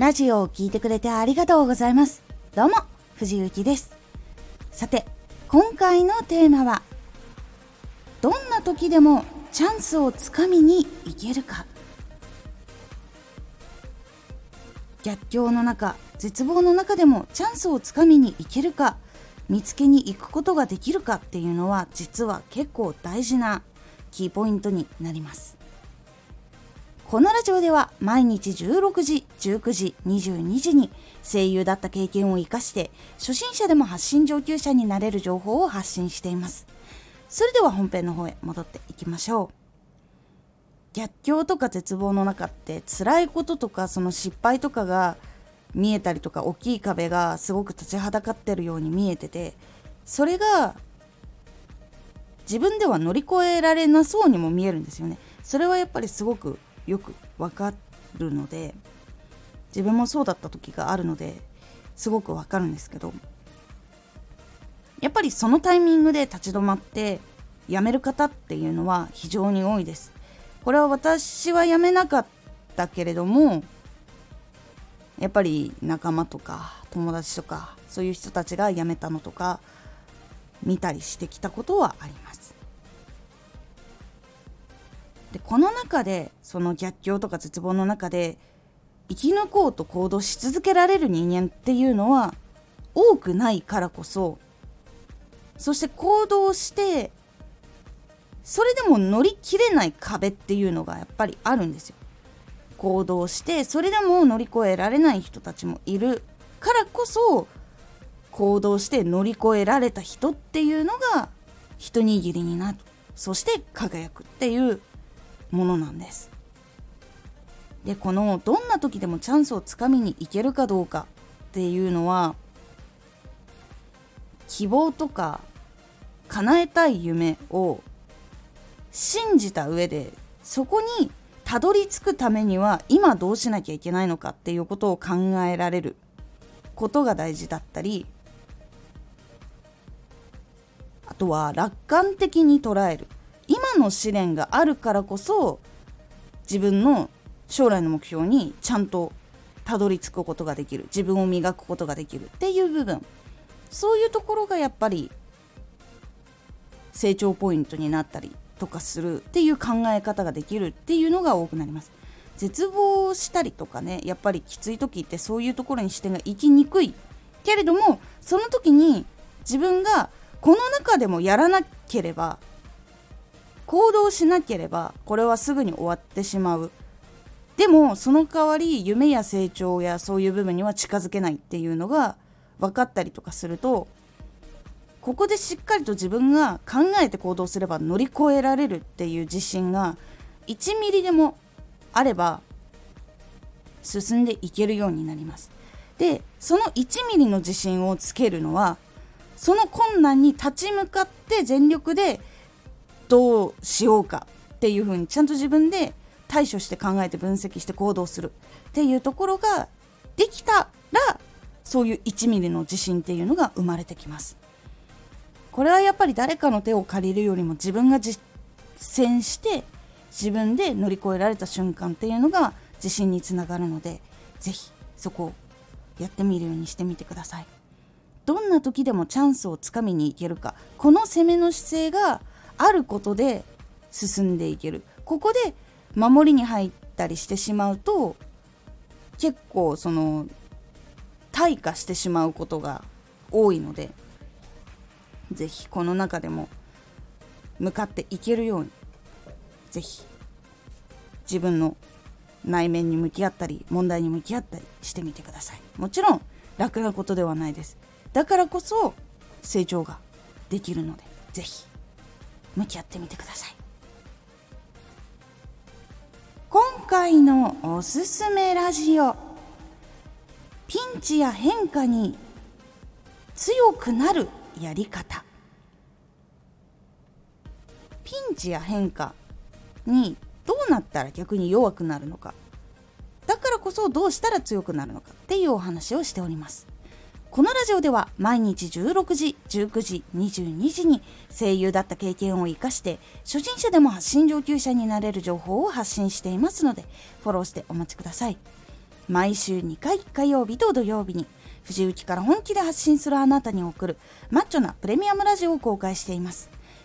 ラジオを聴いてくれてありがとうございます。どうも、藤幸です。さて、今回のテーマは、どんな時でもチャンスをつかみに行けるか。逆境の中、絶望の中でもチャンスをつかみに行けるか、見つけに行くことができるかっていうのは実は結構大事なキーポイントになります。このラジオでは毎日16時、19時、22時に声優だった経験を活かして初心者でも発信上級者になれる情報を発信しています。それでは本編の方へ戻っていきましょう。逆境とか絶望の中って辛いこととかその失敗とかが見えたりとか大きい壁がすごく立ちはだかってるように見えててそれが自分では乗り越えられなそうにも見えるんですよね。それはやっぱりすごくよくわかるので自分もそうだった時があるのですごくわかるんですけどやっぱりそのタイミングで立ち止まって辞める方っていうのは非常に多いです。これは私は辞めなかったけれどもやっぱり仲間とか友達とかそういう人たちが辞めたのとか見たりしてきたことはあります。でこの中でその逆境とか絶望の中で生き抜こうと行動し続けられる人間っていうのは多くないからこそそして行動してそれでも乗り切れない壁っていうのがやっぱりあるんですよ。行動してそれでも乗り越えられない人たちもいるからこそ行動して乗り越えられた人っていうのが一握りになるそして輝くっていうものなんです。でこのどんな時でもチャンスをつかみに行けるかどうかっていうのは希望とか叶えたい夢を信じた上でそこにたどり着くためには今どうしなきゃいけないのかっていうことを考えられることが大事だったりあとは楽観的に捉える今の試練があるからこそ自分の将来の目標にちゃんとたどり着くことができる。自分を磨くことができるっていう部分。そういうところがやっぱり成長ポイントになったりとかするっていう考え方ができるっていうのが多くなります。絶望したりとかねやっぱりきつい時ってそういうところに視点が行きにくいけれどもその時に自分がこの中でもやらなければ行動しなければこれはすぐに終わってしまうでもその代わり夢や成長やそういう部分には近づけないっていうのが分かったりとかするとここでしっかりと自分が考えて行動すれば乗り越えられるっていう自信が1ミリでもあれば進んでいけるようになります。でその1ミリの自信をつけるのはその困難に立ち向かって全力でどうしようかっていうふうにちゃんと自分で対処して考えて分析して行動するっていうところができたらそういう1ミリの自信っていうのが生まれてきます。これはやっぱり誰かの手を借りるよりも自分が実践して自分で乗り越えられた瞬間っていうのが自信につながるので是非そこをやってみるようにしてみてください。どんな時でもチャンスをつかみにいけるか。この攻めの姿勢があることで進んでいける。ここで守りに入ったりしてしまうと結構その退化してしまうことが多いので是非この中でも向かっていけるように是非自分の内面に向き合ったり問題に向き合ったりしてみてください。もちろん楽なことではないです。だからこそ成長ができるので是非向き合ってみてください。今回のおすすめラジオピンチや変化に強くなるやり方。ピンチや変化にどうなったら逆に弱くなるのか。だからこそどうしたら強くなるのかっていうお話をしております。このラジオでは毎日16時、19時、22時に声優だった経験を生かして初心者でも発信上級者になれる情報を発信していますのでフォローしてお待ちください。毎週2回火曜日と土曜日に藤雪から本気で発信するあなたに送るマッチョなプレミアムラジオを公開しています